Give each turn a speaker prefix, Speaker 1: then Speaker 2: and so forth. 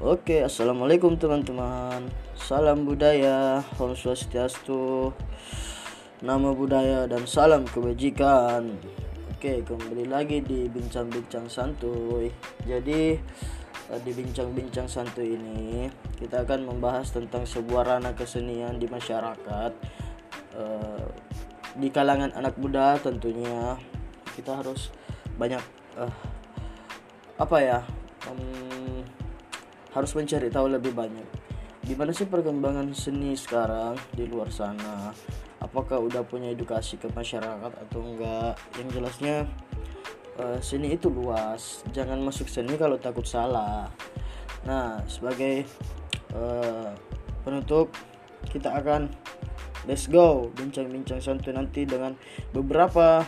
Speaker 1: Oke, assalamualaikum teman-teman. Salam budaya, Om Swastiastu, nama budaya dan salam kebajikan. Oke, kembali lagi di bincang-bincang santuy. Jadi eh, di bincang-bincang santuy ini kita akan membahas tentang sebuah ranah kesenian di masyarakat. Eh, di kalangan anak muda tentunya kita harus banyak eh, apa ya? Harus mencari tahu lebih banyak. Gimana sih perkembangan seni sekarang di luar sana? Apakah udah punya edukasi ke masyarakat atau enggak? Yang jelasnya eh, seni itu luas. Jangan masuk seni kalau takut salah. Nah, sebagai eh, penutup kita akan let's go bincang-bincang santuy nanti dengan beberapa